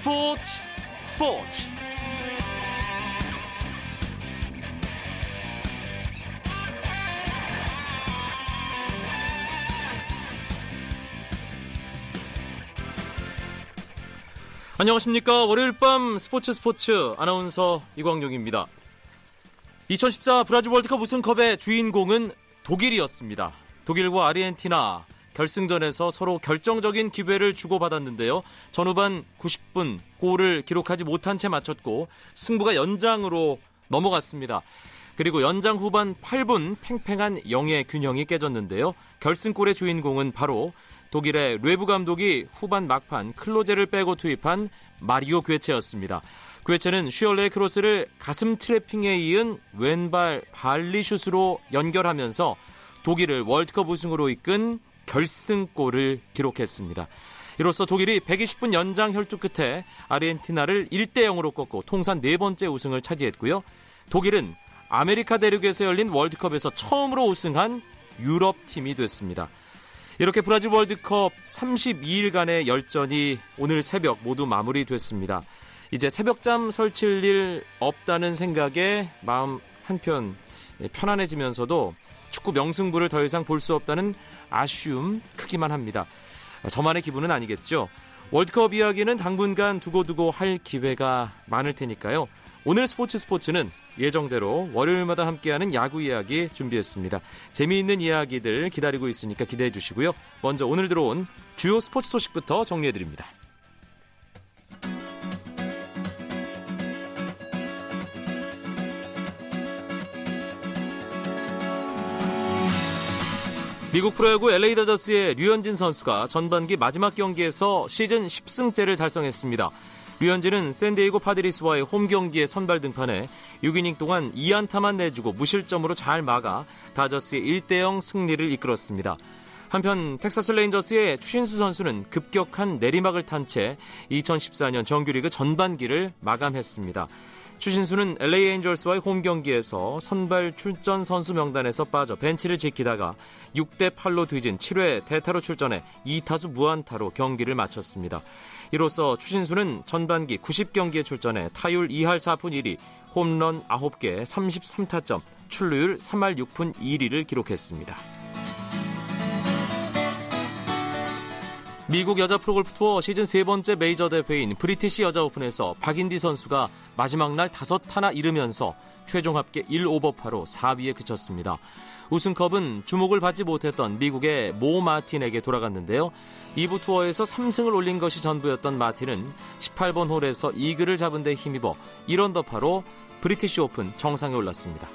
스포츠 스포츠. 안녕하십니까. 월요일 밤 스포츠 스포츠 아나운서 이광용입니다. 2014 브라질 월드컵 우승컵의 주인공은 독일이었습니다. 독일과 아르헨티나 결승전에서 서로 결정적인 기회를 주고받았는데요. 전후반 90분 골을 기록하지 못한 채 마쳤고 승부가 연장으로 넘어갔습니다. 그리고 연장 후반 8분 팽팽한 영의 균형이 깨졌는데요. 결승골의 주인공은 바로 독일의 뢰브 감독이 후반 막판 클로제를 빼고 투입한 마리오 괴체였습니다. 괴체는 쉬얼레의 크로스를 가슴 트래핑에 이은 왼발 발리슛으로 연결하면서 독일을 월드컵 우승으로 이끈 결승골을 기록했습니다. 이로써 독일이 120분 연장 혈투 끝에 아르헨티나를 1대 0으로 꺾고 통산 네 번째 우승을 차지했고요. 독일은 아메리카 대륙에서 열린 월드컵에서 처음으로 우승한 유럽 팀이 됐습니다. 이렇게 브라질 월드컵 32일간의 열전이 오늘 새벽 모두 마무리됐습니다. 이제 새벽잠 설칠 일 없다는 생각에 마음 한편 편안해지면서도 축구 명승부를 더 이상 볼 수 없다는 아쉬움 크기만 합니다. 저만의 기분은 아니겠죠. 월드컵 이야기는 당분간 두고두고 할 기회가 많을 테니까요. 오늘 스포츠 스포츠는 예정대로 월요일마다 함께하는 야구 이야기 준비했습니다. 재미있는 이야기들 기다리고 있으니까 기대해 주시고요. 먼저 오늘 들어온 주요 스포츠 소식부터 정리해 드립니다. 미국 프로야구 LA 다저스의 류현진 선수가 전반기 마지막 경기에서 시즌 10승째를 달성했습니다. 류현진은 샌디에이고 파드레스와의 홈 경기에 선발 등판해 6이닝 동안 2안타만 내주고 무실점으로 잘 막아 다저스의 1대0 승리를 이끌었습니다. 한편 텍사스 레인저스의 추신수 선수는 급격한 내리막을 탄 채 2014년 정규리그 전반기를 마감했습니다. 추신수는 LA 엔젤스와의 홈 경기에서 선발 출전 선수 명단에서 빠져 벤치를 지키다가 6대 8로 뒤진 7회 대타로 출전해 2타수 무안타로 경기를 마쳤습니다. 이로써 추신수는 전반기 90경기에 출전해 타율 2할 4푼 1위, 홈런 9개, 33타점, 출루율 3할 6푼 1위를 기록했습니다. 미국 여자 프로골프 투어 시즌 세 번째 메이저 대회인 브리티시 여자 오픈에서 박인디 선수가 마지막 날 다섯 타나 잃으면서 최종 합계 1오버파로 4위에 그쳤습니다. 우승컵은 주목을 받지 못했던 미국의 모 마틴에게 돌아갔는데요. 2부 투어에서 3승을 올린 것이 전부였던 마틴은 18번 홀에서 이글을 잡은 데 힘입어 1언더파로 브리티시 오픈 정상에 올랐습니다.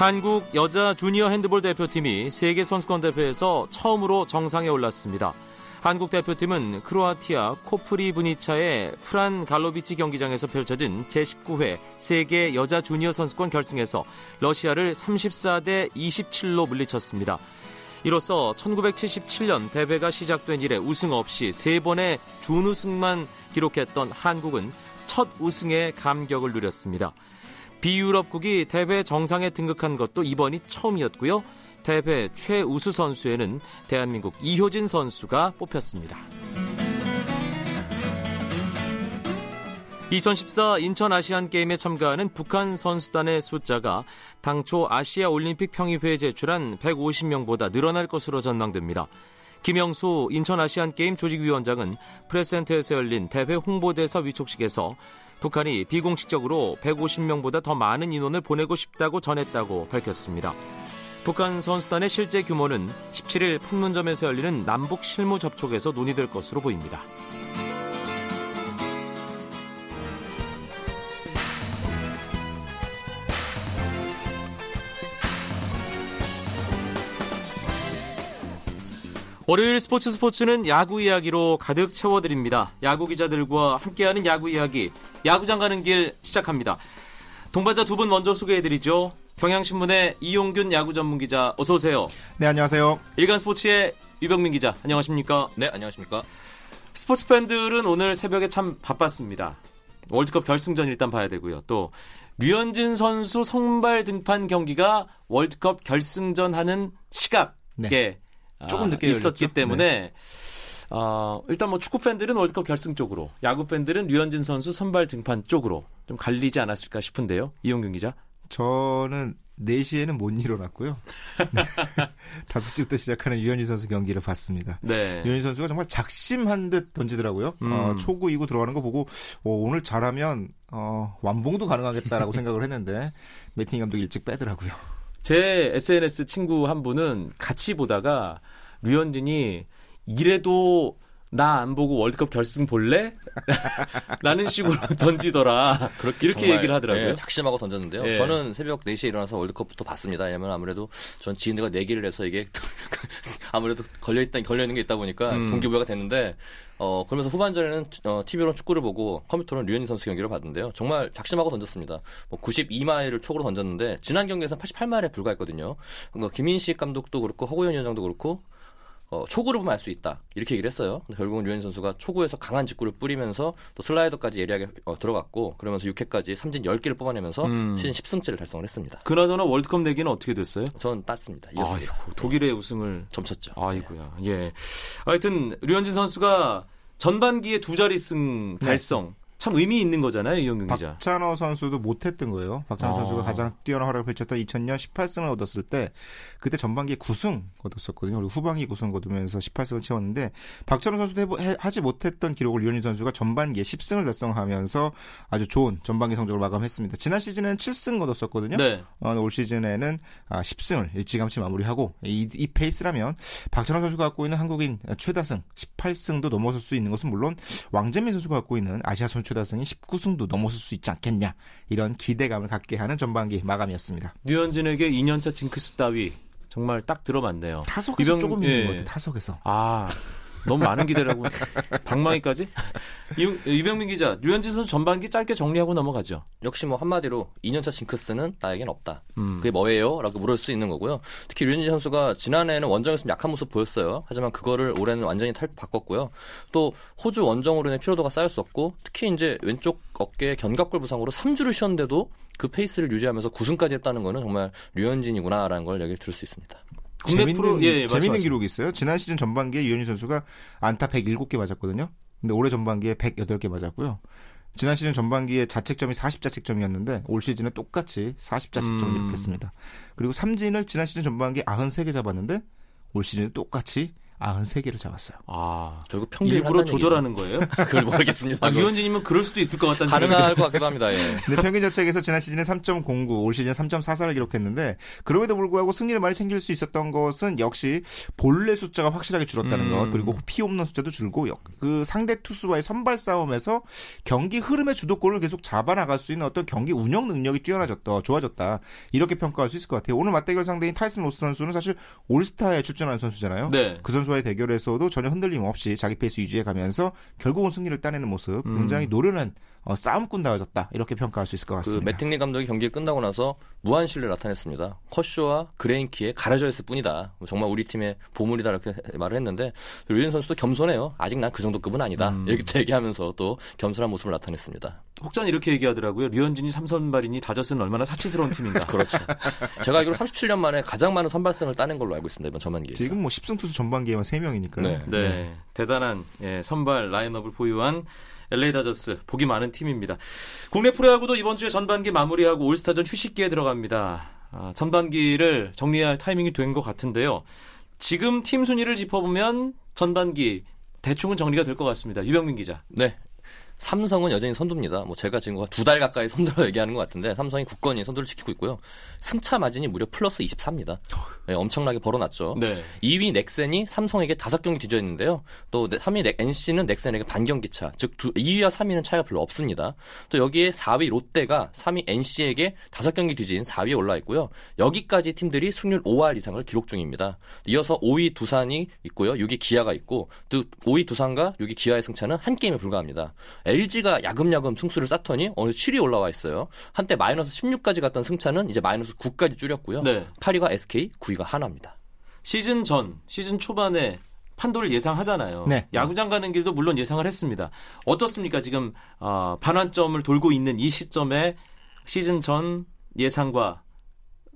한국 여자 주니어 핸드볼 대표팀이 세계 선수권 대회에서 처음으로 정상에 올랐습니다. 한국 대표팀은 크로아티아 코프리브니차의 프란 갈로비치 경기장에서 펼쳐진 제19회 세계 여자 주니어 선수권 결승에서 러시아를 34대 27로 물리쳤습니다. 이로써 1977년 대회가 시작된 이래 우승 없이 세 번의 준우승만 기록했던 한국은 첫 우승의 감격을 누렸습니다. 비유럽국이 대회 정상에 등극한 것도 이번이 처음이었고요. 대회 최우수 선수에는 대한민국 이효진 선수가 뽑혔습니다. 2014 인천 아시안 게임에 참가하는 북한 선수단의 숫자가 당초 아시아 올림픽 평의회에 제출한 150명보다 늘어날 것으로 전망됩니다. 김영수 인천 아시안 게임 조직위원장은 프레스센터에서 열린 대회 홍보대사 위촉식에서 북한이 비공식적으로 150명보다 더 많은 인원을 보내고 싶다고 전했다고 밝혔습니다. 북한 선수단의 실제 규모는 17일 판문점에서 열리는 남북 실무 접촉에서 논의될 것으로 보입니다. 월요일 스포츠 스포츠는 야구 이야기로 가득 채워드립니다. 야구 기자들과 함께하는 야구 이야기, 야구장 가는 길 시작합니다. 동반자 두 분 먼저 소개해드리죠. 경향신문의 이용균 야구 전문 기자, 어서 오세요. 네, 안녕하세요. 일간 스포츠의 유병민 기자, 안녕하십니까? 네, 안녕하십니까? 스포츠 팬들은 오늘 새벽에 참 바빴습니다. 월드컵 결승전 일단 봐야 되고요. 또 류현진 선수 선발 등판 경기가 월드컵 결승전 하는 시각에 네. 조금 늦게 있었기 열렸죠? 때문에 네. 어, 일단 뭐 축구 팬들은 월드컵 결승 쪽으로, 야구 팬들은 류현진 선수 선발 등판 쪽으로 좀 갈리지 않았을까 싶은데요. 이용균 기자. 저는 4시에는 못 일어났고요. 5시부터 시작하는 유현진 선수 경기를 봤습니다. 네. 유현진 선수가 정말 작심한 듯 던지더라고요. 음. 어, 초구 2구 들어가는 거 보고 어, 오늘 잘하면 어, 완봉도 가능하겠다라고 생각을 했는데 매팅 감독이 일찍 빼더라고요. 제 SNS 친구 한 분은 같이 보다가 류현진이 이래도 나 안 보고 월드컵 결승 볼래? 라는 식으로 던지더라. 그렇게 이렇게 얘기를 하더라고요. 예, 작심하고 던졌는데요. 예. 저는 새벽 4시에 일어나서 월드컵부터 봤습니다. 왜냐면 아무래도 전 지인들과 내기를 해서 이게 아무래도 걸려 있다, 걸려 있는 게 있다 보니까 음. 동기부여가 됐는데, 어, 그러면서 후반전에는 어, TV로 축구를 보고 컴퓨터로는 류현진 선수 경기를 봤는데요. 정말 작심하고 던졌습니다. 뭐 92마일을 촉으로 던졌는데, 지난 경기에서는 88마일에 불과했거든요. 그러니까 김인식 감독도 그렇고, 허구현 위원장도 그렇고, 어, 초구를 보면 알 수 있다. 이렇게 얘기를 했어요. 결국은 류현진 선수가 초구에서 강한 직구를 뿌리면서 또 슬라이더까지 예리하게 어, 들어갔고 그러면서 6회까지 삼진 10개를 뽑아내면서 음. 시즌 10승째를 달성을 했습니다. 그나저나 월드컵 내기는 어떻게 됐어요? 저는 땄습니다. 이겼습니다. 아이고, 독일의 우승을. 점쳤죠. 아이고야. 예. 하여튼 류현진 선수가 전반기에 두 자리 승 네. 달성. 참 의미 있는 거잖아요, 이용균 기자. 박찬호 선수도 못했던 거예요. 박찬호 아. 선수가 가장 뛰어난 활약을 펼쳤던 2000년 18승을 얻었을 때 그때 전반기에 9승 얻었었거든요. 그리고 후반기 9승 거두면서 18승을 채웠는데 박찬호 선수도 해보- 해- 하지 못했던 기록을 류현진 선수가 전반기에 10승을 달성하면서 아주 좋은 전반기 성적을 마감했습니다. 지난 시즌에는 7승 얻었었거든요. 네. 어, 올 시즌에는 아, 10승을 일찌감치 마무리하고 이, 이 페이스라면 박찬호 선수가 갖고 있는 한국인 최다승 18승도 넘어설 수 있는 것은 물론 왕재민 선수가 갖고 있는 아시아 선수 최다승이 19승도 넘어설 수 있지 않겠냐 이런 기대감을 갖게 하는 전반기 마감이었습니다. 류현진에게 2년차 징크스 따위 정말 딱 들어맞네요. 타석에서 이병- 조금 예. 있는 것 같아요. 타석에서. 아, 너무 많은 기대라고. 방망이까지? 이, 이병민 기자, 류현진 선수 전반기 짧게 정리하고 넘어가죠. 역시 뭐 한마디로 2년차 징크스는 나에겐 없다. 음. 그게 뭐예요? 라고 물을 수 있는 거고요. 특히 류현진 선수가 지난해에는 원정에서 좀 약한 모습 보였어요. 하지만 그거를 올해는 완전히 탈 바꿨고요. 또 호주 원정으로 인해 피로도가 쌓였었고 특히 이제 왼쪽 어깨 견갑골 부상으로 3주를 쉬었는데도 그 페이스를 유지하면서 9승까지 했다는 거는 정말 류현진이구나라는 걸 얘기를 들을 수 있습니다. 국내 재밌는, 프로, 예, 예, 재밌는. 기록이 있어요. 지난 시즌 전반기에 유현진 선수가 안타 107개 맞았거든요. 근데 올해 전반기에 108개 맞았고요. 지난 시즌 전반기에 자책점이 40자책점이었는데 올 시즌에 똑같이 40자책점 음. 기록했습니다. 그리고 삼진을 지난 시즌 전반기에 93개 잡았는데 올 시즌에 똑같이 93개를 잡았어요. 아, 결국 평균을 일부러 조절하는 거예요? 그걸 모르겠습니다. 아, 류현진이면 그럴 수도 있을 것 같다는 생각이 가능할 것 같기도 합니다. 예. 근데 평균 자책에서 지난 시즌에 3.09, 올 시즌 3.44를 기록했는데 그럼에도 불구하고 승리를 많이 챙길 수 있었던 것은 역시 본래 숫자가 확실하게 줄었다는 음. 것 그리고 피홈런 숫자도 줄고 역- 그 상대 투수와의 선발 싸움에서 경기 흐름의 주도권을 계속 잡아나갈 수 있는 어떤 경기 운영 능력이 뛰어나졌다, 좋아졌다 이렇게 평가할 수 있을 것 같아요. 오늘 맞대결 상대인 타이슨 로스 선수는 사실 올스타에 출전한 선수잖아요. 네. 그 선수와의 대결에서도 전혀 흔들림 없이 자기 페이스 유지해 가면서 결국은 승리를 따내는 모습 음. 굉장히 노련한 어, 싸움꾼 다워졌다 이렇게 평가할 수 있을 것그 같습니다. 매팅리 감독이 경기 끝나고 나서 무한 신뢰를 나타냈습니다. 커쇼와 그레인키에 가려져 있을 뿐이다. 정말 우리 팀의 보물이다 이렇게 말을 했는데 류진 선수도 겸손해요. 아직 난 그 정도 급은 아니다. 음. 이렇게 얘기하면서 또 겸손한 모습을 나타냈습니다. 혹자는 이렇게 얘기하더라고요. 류현진이 삼선발이니 다저스는 얼마나 사치스러운 팀인가. 그렇죠. 제가 알기로 37년 만에 가장 많은 선발승을 따낸 걸로 알고 있습니다. 이번 전반기에서. 지금 뭐 10승 투수 전반기에만 3명이니까요. 네. 네, 대단한 예, 선발 라인업을 보유한 LA 다저스 보기 많은 팀입니다. 국내 프로야구도 이번 주에 전반기 마무리하고 올스타전 휴식기에 들어갑니다. 아, 전반기를 정리할 타이밍이 된 것 같은데요. 지금 팀 순위를 짚어보면 전반기 대충은 정리가 될 것 같습니다. 유병민 기자. 네. 삼성은 여전히 선두입니다. 뭐 제가 지금 두 달 가까이 선두로 얘기하는 것 같은데 삼성이 굳건히 선두를 지키고 있고요. 승차 마진이 무려 플러스 24입니다. 네, 엄청나게 벌어놨죠. 네. 2위 넥센이 삼성에게 다섯 경기 뒤져 있는데요. 또 3위 넥- NC는 넥센에게 반경기 차, 즉 두- 2위와 3위는 차이가 별로 없습니다. 또 여기에 4위 롯데가 3위 NC에게 다섯 경기 뒤진 4위에 올라 있고요. 여기까지 팀들이 승률 5할 이상을 기록 중입니다. 이어서 5위 두산이 있고요. 6위 기아가 있고 또 5위 두산과 6위 기아의 승차는 한 게임에 불과합니다. LG가 야금야금 승수를 쌓더니 어느 7위 올라와 있어요. 한때 마이너스 16까지 갔던 승차는 이제 마이너스 9까지 줄였고요. 네. 8위가 SK, 9위가 하나입니다. 시즌 전, 시즌 초반에 판도를 예상하잖아요. 네. 야구장 가는 길도 물론 예상을 했습니다. 어떻습니까? 지금 어, 반환점을 돌고 있는 이 시점에 시즌 전 예상과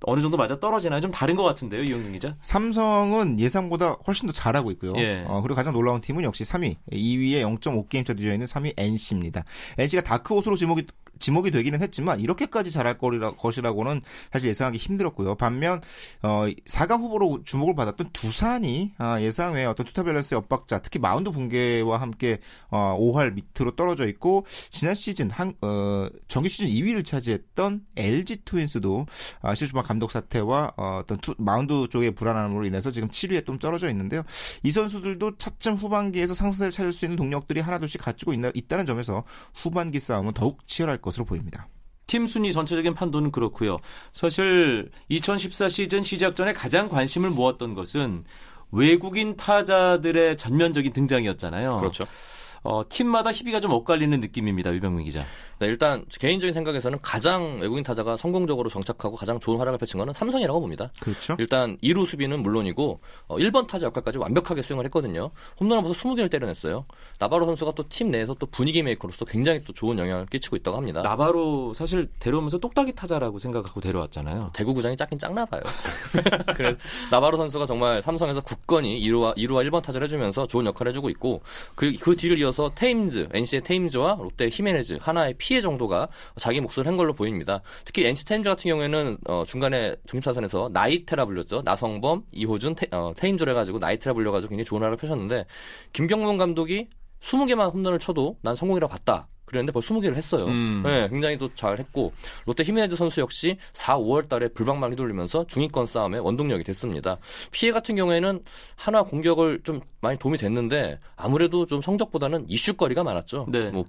어느 정도 맞아 떨어지나요? 좀 다른 것 같은데요, 이용균 기자? 삼성은 예상보다 훨씬 더 잘하고 있고요. 예. 어, 그리고 가장 놀라운 팀은 역시 3위, 2위에 0.5게임 차 뒤져 있는 3위 NC입니다. NC가 다크호스로 지목이 지목이 되기는 했지만 이렇게까지 잘할 거리라, 것이라고는 사실 예상하기 힘들었고요. 반면 어, 4강 후보로 주목을 받았던 두산이 아, 예상 외 어떤 투타 밸런스의 엇박자, 특히 마운드 붕괴와 함께 어, 5할 밑으로 떨어져 있고 지난 시즌 한 어, 정규 시즌 2위를 차지했던 LG 트윈스도 아, 시즌 중 감독 사퇴와 어, 어떤 투, 마운드 쪽의 불안함으로 인해서 지금 7위에 좀 떨어져 있는데요. 이 선수들도 차츰 후반기에서 상승세를 찾을 수 있는 동력들이 하나둘씩 가지고 있나, 있다는 점에서 후반기 싸움은 더욱 치열할 것으로 보입니다. 팀 순위 전체적인 판도는 그렇고요. 사실 2014 시즌 시작 전에 가장 관심을 모았던 것은 외국인 타자들의 전면적인 등장이었잖아요. 그렇죠. 어, 팀마다 희비가 좀 엇갈리는 느낌입니다. 유병민 기자. 네, 일단 개인적인 생각에서는 가장 외국인 타자가 성공적으로 정착하고 가장 좋은 활약을 펼친 거는 삼성이라고 봅니다. 그렇죠. 일단 2루 수비는 물론이고 어, 1번 타자 역할까지 완벽하게 수행을 했거든요. 홈런을 벌써 20개를 때려냈어요. 나바로 선수가 또 팀 내에서 또 분위기 메이커로서 굉장히 또 좋은 영향을 끼치고 있다고 합니다. 나바로 사실 데려오면서 똑딱이 타자라고 생각하고 데려왔잖아요. 대구 구장이 작긴 작나 봐요. 그래서 나바로 선수가 정말 삼성에서 굳건히 2루와 2루와 1번 타자를 해주면서 좋은 역할을 해주고 있고 그, 그 뒤를 이어서 테임즈, NC의 테임즈와 롯데 히메네즈 한화의 피에 정도가 자기 몫을 한 걸로 보입니다. 특히 NC 테임즈 같은 경우에는 어, 중간에 중심타선에서 나이테라 불렸죠. 나성범, 이호준, 테, 어, 테임즈를 해가지고 나이테라 불려가지고 굉장히 좋은 활약을 펼쳤는데 김경문 감독이 20개만 홈런을 쳐도 난 성공이라고 봤다. 그랬는데 벌써 20개를 했어요. 음. 네, 굉장히 또 잘했고 롯데 히메네즈 선수 역시 4, 5월 달에 불방망이 휘둘리면서 중위권 싸움에 원동력이 됐습니다. 피해 같은 경우에는 하나 공격을 좀 많이 도움이 됐는데 아무래도 좀 성적보다는 이슈거리가 많았죠. 네. 뭐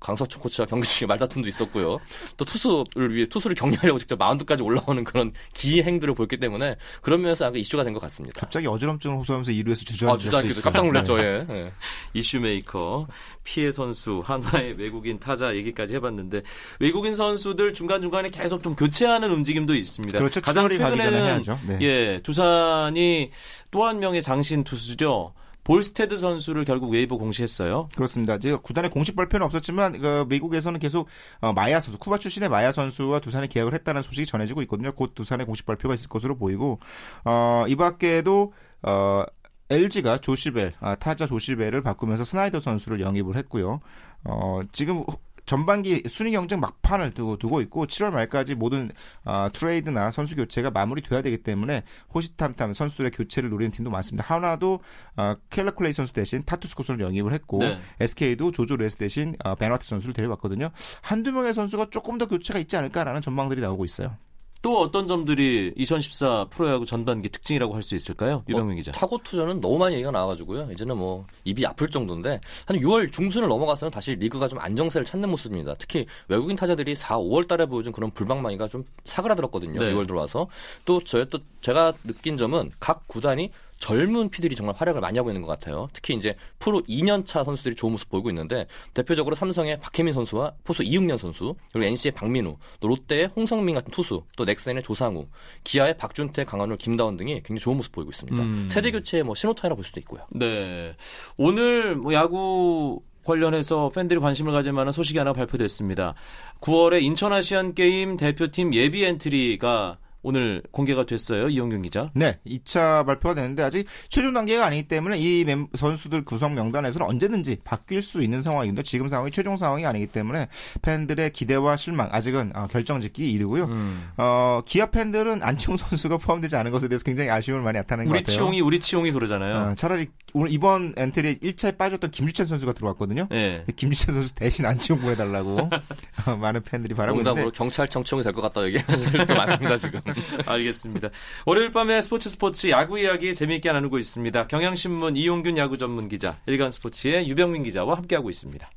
강서천 코치와 경기 중에 말다툼도 있었고요. 또 투수를 위해 투수를 격려하려고 직접 마운드까지 올라오는 그런 기행들을 보였기 때문에 그런 면에서 약간 이슈가 된 것 같습니다. 갑자기 어지럼증을 호소하면서 2루에서 주저앉은 아, 주저앉기도 깜짝 놀랐죠. 예. 예. 이슈메이커, 피에 선수, 한화의 외국인 타자 얘기까지 해봤는데 외국인 선수들 중간 중간에 계속 좀 교체하는 움직임도 있습니다. 그렇죠. 가장 최근에는. 네. 예 두산이 또 한 명의 장신 투수죠. 볼스테드 선수를 결국 웨이버 공시했어요. 그렇습니다. 이제 구단의 공식 발표는 없었지만 그 미국에서는 계속 어, 마야 선수, 쿠바 출신의 마야 선수와 두산에 계약을 했다는 소식이 전해지고 있거든요. 곧 두산의 공식 발표가 있을 것으로 보이고 어, 이 밖에도 어, LG가 조시벨 아, 타자 조시벨을 바꾸면서 스나이더 선수를 영입을 했고요. 어, 지금 후- 전반기 순위 경쟁 막판을 두고, 두고 있고 7월 말까지 모든 아, 트레이드나 선수 교체가 마무리돼야 되기 때문에 호시탐탐 선수들의 교체를 노리는 팀도 많습니다. 한화도 아, 케일럽 클레이 선수 대신 타투스코를 영입을 했고 네. SK도 조조 레이예스 대신 아, 밴와트 선수를 데려왔거든요. 한두 명의 선수가 조금 더 교체가 있지 않을까라는 전망들이 나오고 있어요. 또 어떤 점들이 2014 프로야구 전반기 특징이라고 할 수 있을까요? 유병민 기자. 타고투저는 너무 많이 얘기가 나와가지고요. 이제는 뭐 입이 아플 정도인데 한 6월 중순을 넘어가서는 다시 리그가 좀 안정세를 찾는 모습입니다. 특히 외국인 타자들이 4, 5월 달에 보여준 그런 불방망이가 좀 사그라들었거든요. 네. 6월 들어와서 또저또 제가 느낀 점은 각 구단이 젊은 피들이 정말 활약을 많이 하고 있는 것 같아요. 특히 이제 프로 2년차 선수들이 좋은 모습 보이고 있는데 대표적으로 삼성의 박해민 선수와 포수 이흥련 선수 그리고 NC의 박민우 또 롯데의 홍성민 같은 투수 또 넥센의 조상우 기아의 박준태 강한울 김다원 등이 굉장히 좋은 모습 보이고 있습니다. 음. 세대 교체의 뭐 신호탄이라고 볼 수도 있고요. 네. 오늘 뭐 야구 관련해서 팬들이 관심을 가질 만한 소식이 하나 발표됐습니다. 9월에 인천 아시안 게임 대표팀 예비 엔트리가 오늘 공개가 됐어요. 이용균 기자. 네, 2차 발표가 되는데 아직 최종 단계가 아니기 때문에 이 멤- 선수들 구성 명단에서는 언제든지 바뀔 수 있는 상황인데 지금 상황이 최종 상황이 아니기 때문에 팬들의 기대와 실망 아직은 어, 결정짓기 이르고요. 음. 어, 기아 팬들은 안치홍 선수가 포함되지 않은 것에 대해서 굉장히 아쉬움을 많이 나타내는 것 우리 같아요. 치용이 우리 치용이 그러잖아요. 어, 차라리 오늘 이번 엔트리에 1차에 빠졌던 김주찬 선수가 들어왔거든요. 예. 김주찬 선수 대신 안치홍 보내달라고 어, 많은 팬들이 바라고 농담으로 있는데 경찰청 치용이 될 것 같다 얘기하는 분들도 많습니다 지금. 알겠습니다. 월요일 밤에 스포츠 스포츠 야구 이야기 재미있게 나누고 있습니다. 경향신문 이용균 야구 전문 기자, 일간 스포츠의 유병민 기자와 함께하고 있습니다.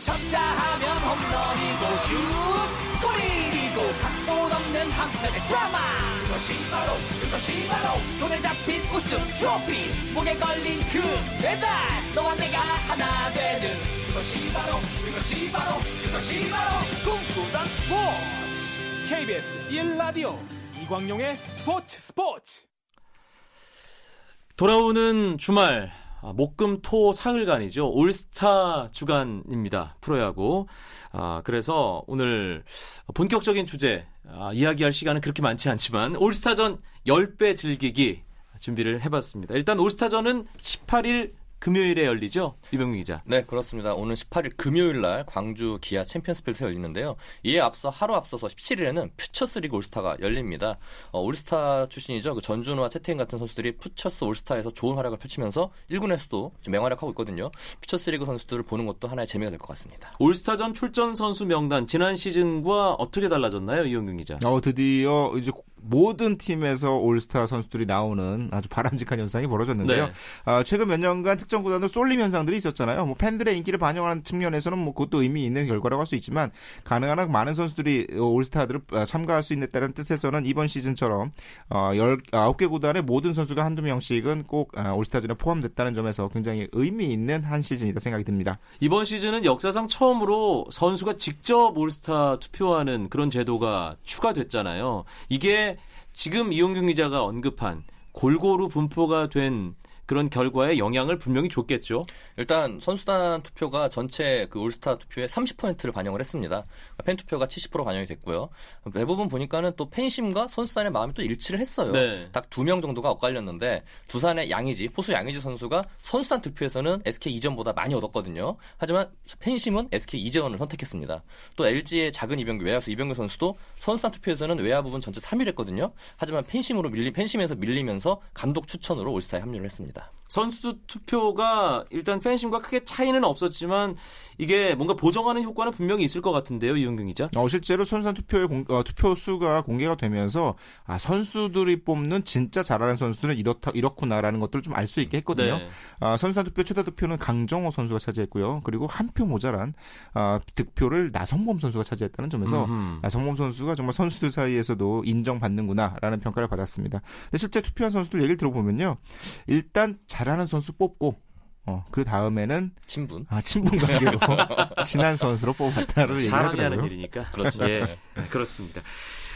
쳤다 하면 홈런이고 슛 골이고 각본 없는 한편의 드라마 그것이 바로 그것이 바로 손에 잡힌 우승 트로피 목에 걸린 그 배달 너와 내가 하나 되는 그것이 바로 그것이 바로 그것이 바로 꿈꾸던 스포츠 KBS 1라디오 이광용의 스포츠 스포츠. 돌아오는 주말 아, 목금 토 사흘간이죠. 올스타 주간입니다. 프로야구 아, 그래서 오늘 본격적인 주제 아, 이야기할 시간은 그렇게 많지 않지만 올스타전 10배 즐기기 준비를 해봤습니다. 일단 올스타전은 18일 금요일에 열리죠? 유병민 기자. 네, 그렇습니다. 오늘 18일 금요일 날 광주 기아 챔피언스필드에서 열리는데요. 이에 앞서 하루 앞서서 17일에는 퓨처스리그 올스타가 열립니다. 어, 올스타 출신이죠. 그 전준호와 채태인 같은 선수들이 퓨처스 올스타에서 좋은 활약을 펼치면서 1군에서도 지금 맹활약하고 있거든요. 퓨처스리그 선수들을 보는 것도 하나의 재미가 될 것 같습니다. 올스타전 출전 선수 명단 지난 시즌과 어떻게 달라졌나요? 이용균 기자. 어, 드디어 이제 모든 팀에서 올스타 선수들이 나오는 아주 바람직한 현상이 벌어졌는데요. 네. 아, 최근 몇 년간 특정 구단도 쏠림 현상들이 있었잖아요. 뭐 팬들의 인기를 반영하는 측면에서는 뭐 그것도 의미 있는 결과라고 할 수 있지만 가능한 한 많은 선수들이 올스타들을 아, 참가할 수 있다는 뜻에서는 이번 시즌처럼 어, 19개 구단의 모든 선수가 한두 명씩은 꼭 아, 올스타전에 포함됐다는 점에서 굉장히 의미 있는 한 시즌이다 생각이 듭니다. 이번 시즌은 역사상 처음으로 선수가 직접 올스타 투표하는 그런 제도가 추가됐잖아요. 이게 지금 이용균 기자가 언급한 골고루 분포가 된 그런 결과에 영향을 분명히 줬겠죠. 일단 선수단 투표가 전체 그 올스타 투표의 30%를 반영을 했습니다. 그러니까 팬 투표가 70% 반영이 됐고요. 대부분 보니까는 또 팬심과 선수단의 마음이 또 일치를 했어요. 네. 딱두 명 정도가 엇갈렸는데 두산의 양의지, 포수 양의지 선수가 선수단 투표에서는 SK 이전보다 많이 얻었거든요. 하지만 팬심은 SK 이재원을 선택했습니다. 또 LG의 작은 이병규 외야수 이병규 선수도 선수단 투표에서는 외야 부분 전체 3위를 했거든요. 하지만 팬심으로 밀린 팬심에서 밀리면서 감독 추천으로 올스타에 합류를 했습니다. 선수 투표가 일단 팬심과 크게 차이는 없었지만 이게 뭔가 보정하는 효과는 분명히 있을 것 같은데요, 이용균 기자. 어, 실제로 선수단 투표의 공, 어, 투표 수가 공개가 되면서 아, 선수들이 뽑는 진짜 잘하는 선수들은 이렇다 이렇구나라는 것들을 좀 알 수 있게 했거든요. 네. 아, 선수단 투표 최다 득표는 강정호 선수가 차지했고요. 그리고 한 표 모자란 아, 득표를 나성범 선수가 차지했다는 점에서 음흠. 나성범 선수가 정말 선수들 사이에서도 인정받는구나라는 평가를 받았습니다. 실제 투표한 선수들 얘기를 들어보면요. 일단 잘하는 선수 뽑고 어, 그 다음에는 친분. 아, 친분 관계로 친한 선수로 뽑았다는 얘기를 사람이 하는. 일이니까. 그렇죠. 예, 그렇습니다.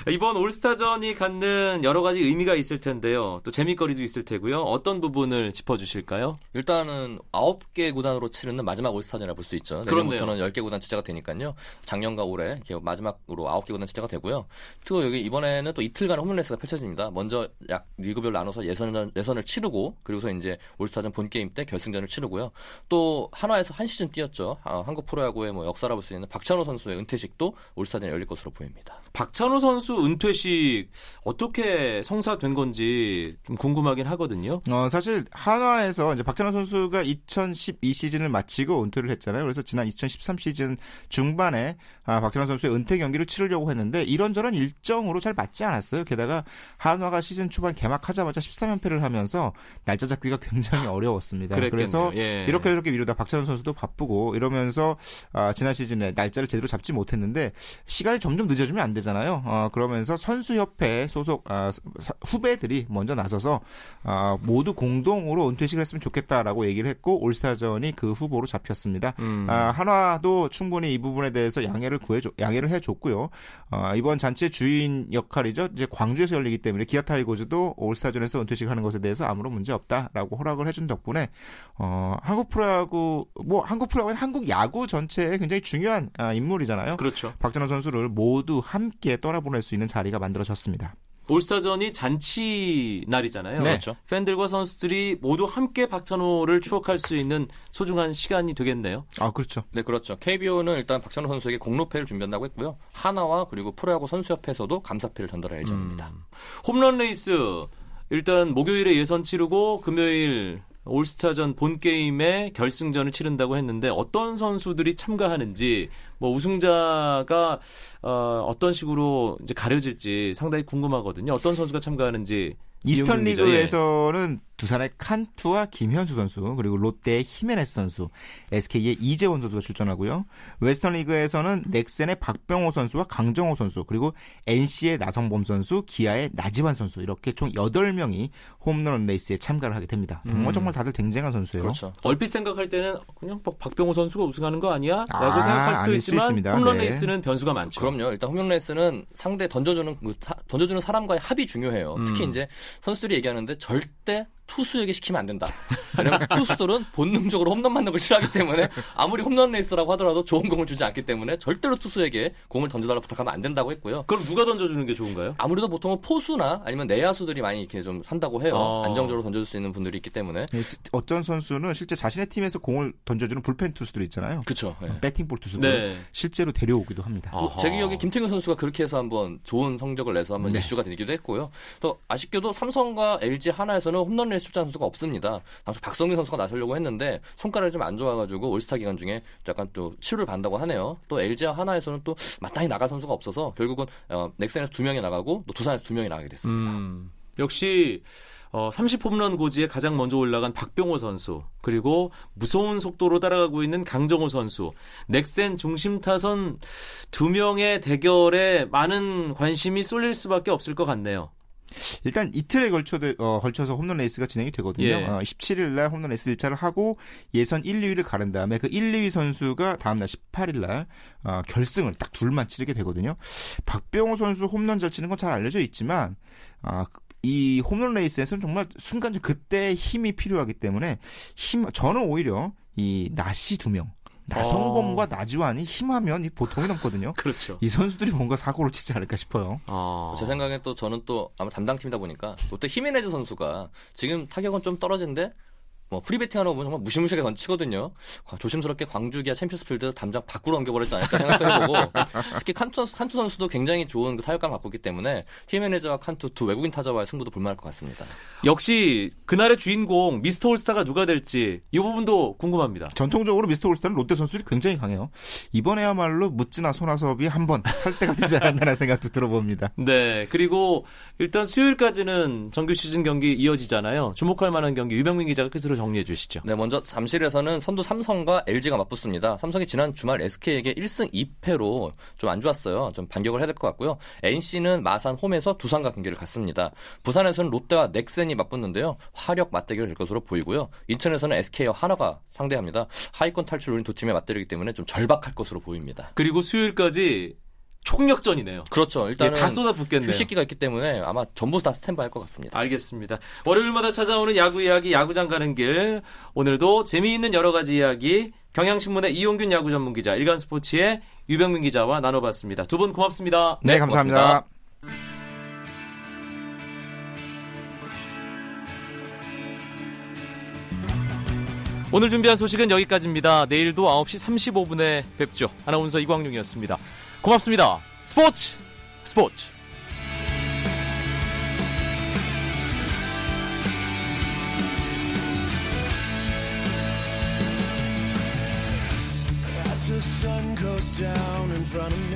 이번 올스타전이 갖는 여러 가지 의미가 있을 텐데요. 또 재미거리도 있을 테고요. 어떤 부분을 짚어 주실까요? 일단은 9개 구단으로 치르는 마지막 올스타전이라 볼 수 있죠. 내년부터는 10개 구단 체제가 되니까요. 작년과 올해 마지막으로 9개 구단 체제가 되고요. 또 여기 이번에는 또 이틀간 홈런 레이스가 펼쳐집니다. 먼저 약 리그별 나눠서 예선, 예선을 치르고 그리고서 이제 올스타전 본 게임 때 결승전을 치르 고요. 또 한화에서 한 시즌 뛰었죠. 아, 한국 프로야구의 뭐 역사라 볼 수 있는 박찬호 선수의 은퇴식도 올스타전에 열릴 것으로 보입니다. 박찬호 선수 은퇴식 어떻게 성사된 건지 좀 궁금하긴 하거든요. 어, 사실 한화에서 이제 박찬호 선수가 2012 시즌을 마치고 은퇴를 했잖아요. 그래서 지난 2013 시즌 중반에 아, 박찬호 선수의 은퇴 경기를 치르려고 했는데 이런저런 일정으로 잘 맞지 않았어요. 게다가 한화가 시즌 초반 개막하자마자 13연패를 하면서 날짜 잡기가 굉장히 어려웠습니다. 그랬겠네요. 그래서 예. 이렇게 이렇게 미루다 박찬호 선수도 바쁘고 이러면서 아, 지난 시즌에 날짜를 제대로 잡지 못했는데 시간이 점점 늦어지면 안 되잖아요. 어, 그러면서 선수협회 소속 아, 사- 후배들이 먼저 나서서 아, 모두 공동으로 은퇴식을 했으면 좋겠다라고 얘기를 했고 올스타전이 그 후보로 잡혔습니다. 음. 아, 한화도 충분히 이 부분에 대해서 양해를 구해줘 양해를 해줬고요. 아, 이번 잔치의 주인 역할이죠. 이제 광주에서 열리기 때문에 기아 타이거즈도 올스타전에서 은퇴식 하는 것에 대해서 아무런 문제 없다라고 허락을 해준 덕분에 어, 한국 프로야구 뭐 한국 프로야구는 한국 야구 전체에 굉장히 중요한 아, 인물이잖아요. 그렇죠. 박찬호 선수를 모두 함께 떠나보낼 수 있는 자리가 만들어졌습니다. 올스타전이 잔치 날이잖아요. 네. 그렇죠. 팬들과 선수들이 모두 함께 박찬호를 추억할 수 있는 소중한 시간이 되겠네요. 아 그렇죠. 네, 그렇죠. KBO는 일단 박찬호 선수에게 공로패를 준비한다고 했고요. 한화와 그리고 프로야구 선수협회에서도 감사패를 전달할 예정입니다. 음. 홈런 레이스 일단 목요일에 예선 치르고 금요일 올스타전 본 게임의 결승전을 치른다고 했는데 어떤 선수들이 참가하는지 뭐 우승자가 어, 어떤 식으로 이제 가려질지 상당히 궁금하거든요. 어떤 선수가 참가하는지 이스턴. 리그에서는 두산의 칸투와 김현수 선수 그리고 롯데의 히메네스 선수, SK의 이재원 선수가 출전하고요. 웨스턴 리그에서는 넥센의 박병호 선수와 강정호 선수 그리고 NC의 나성범 선수, 기아의 나지환 선수 이렇게 총 8명이 홈런 레이스에 참가를 하게 됩니다. 정말 음. 정말 다들 쟁쟁한 선수예요. 그렇죠. 얼핏 생각할 때는 그냥 박- 박병호 선수가 우승하는 거 아니야? 라고 아, 생각할 수도 있지만 있습니다. 홈런 네. 레이스는 변수가 많죠. 그럼요. 일단 홈런 레이스는 상대 던져주는 그 사- 던져주는 사람과의 합이 중요해요. 음. 특히 이제 선수들이 얘기하는데 절대 투수에게 시키면 안 된다. 왜냐면 투수들은 본능적으로 홈런 맞는 걸 싫어하기 때문에 아무리 홈런 레이스라고 하더라도 좋은 공을 주지 않기 때문에 절대로 투수에게 공을 던져달라고 부탁하면 안 된다고 했고요. 그럼 누가 던져주는 게 좋은가요? 아무래도 보통은 포수나 아니면 내야수들이 많이 이렇게 좀 한다고 해요. 어. 안정적으로 던져줄 수 있는 분들이 있기 때문에. 예, 어떤 선수는 실제 자신의 팀에서 공을 던져주는 불펜 투수들 있잖아요. 그쵸. 예. 배팅볼 투수들 네. 실제로 데려오기도 합니다. 아. 뭐제 기억에 김태균 선수가 그렇게 해서 한번 좋은 성적을 내서 한번 네. 이슈가 되기도 했고요. 또 아쉽게도 삼성과 LG 한화에서는 홈런 레이스 출전 선수가 없습니다. 당초 박석민 선수가 나서려고 했는데 손가락이 좀 안 좋아가지고 올스타 기간 중에 약간 또 치료를 받는다고 하네요. 또 LG와 한화에서는 또 마땅히 나갈 선수가 없어서 결국은 어, 넥센에서 두 명이 나가고 또 두산에서 두 명이 나가게 됐습니다. 음, 역시 어, 30홈런 고지에 가장 먼저 올라간 박병호 선수 그리고 무서운 속도로 따라가고 있는 강정호 선수 넥센 중심 타선 두 명의 대결에 많은 관심이 쏠릴 수밖에 없을 것 같네요. 일단 이틀에 걸쳐 어, 걸쳐서 홈런 레이스가 진행이 되거든요. 예. 어, 17일 날 홈런 레이스 1차를 하고 예선 1, 2위를 가른 다음에 그 1, 2위 선수가 다음 날 18일 날 어, 결승을 딱 둘만 치르게 되거든요. 박병호 선수 홈런 잘 치는 건 잘 알려져 있지만 아, 이 홈런 레이스에서는 정말 순간적 그때 힘이 필요하기 때문에 힘 저는 오히려 이 나시 두 명. 나성범과 나지완이 힘하면 이 보통이 넘거든요. 그렇죠. 이 선수들이 뭔가 사고를 치지 않을까 싶어요. 아, 제 생각엔 또 저는 또 아마 담당팀이다 보니까 롯데 히메네즈 선수가 지금 타격은 좀 떨어진데 뭐 프리배팅하는 거 보면 정말 무시무시하게 던치거든요. 과- 조심스럽게 광주 기아 챔피언스 필드 담장 밖으로 넘겨버리지 않을까 생각도 해보고 특히 칸투, 선수- 칸투 선수도 굉장히 좋은 그 타격감을 갖고 있기 때문에 히메네즈와 칸투 두 외국인 타자와의 승부도 볼만할 것 같습니다. 역시 그날의 주인공 미스터 올스타가 누가 될지 이 부분도 궁금합니다. 전통적으로 미스터 올스타는 롯데 선수들이 굉장히 강해요. 이번에야말로 묻지나 손아섭이 한 번 할 때가 되지 않았나라는 생각도 들어봅니다. 네, 그리고 일단 수요일까지는 정규 시즌 경기 이어지잖아요. 주목할 만한 경기 유병민 기자가 끝으로 정 리해 주시죠. 네, 먼저 잠실에서는 선두 삼성과 LG가 맞붙습니다. 삼성이 지난 주말 SK에게 1승 2패로 좀 안 좋았어요. 좀 반격을 해야 될 것 같고요. NC는 마산 홈에서 두산과 경기를 갔습니다. 부산에서는 롯데와 넥센이 맞붙는데요. 화력 맞대결을 될 것으로 보이고요. 인천에서는 SK와 하나가 상대합니다. 하위권 탈출 노린 두 팀의 맞대결이기 때문에 좀 절박할 것으로 보입니다. 그리고 수요일까지 총력전이네요. 그렇죠. 예, 일단은 다 쏟아붓겠네요. 휴식기가 있기 때문에 아마 전부 다 스탠바할 것 같습니다. 알겠습니다. 월요일마다 찾아오는 야구 이야기, 야구장 가는 길. 오늘도 재미있는 여러 가지 이야기, 경향신문의 이용균 야구 전문 기자, 일간스포츠의 유병민 기자와 나눠봤습니다. 두 분 고맙습니다. 네, 네, 감사합니다. 고맙습니다. 오늘 준비한 소식은 여기까지입니다. 내일도 9시 35분에 뵙죠. 아나운서 이광용이었습니다. 고맙습니다. 스포츠! 스포츠! Sun goes down in front of me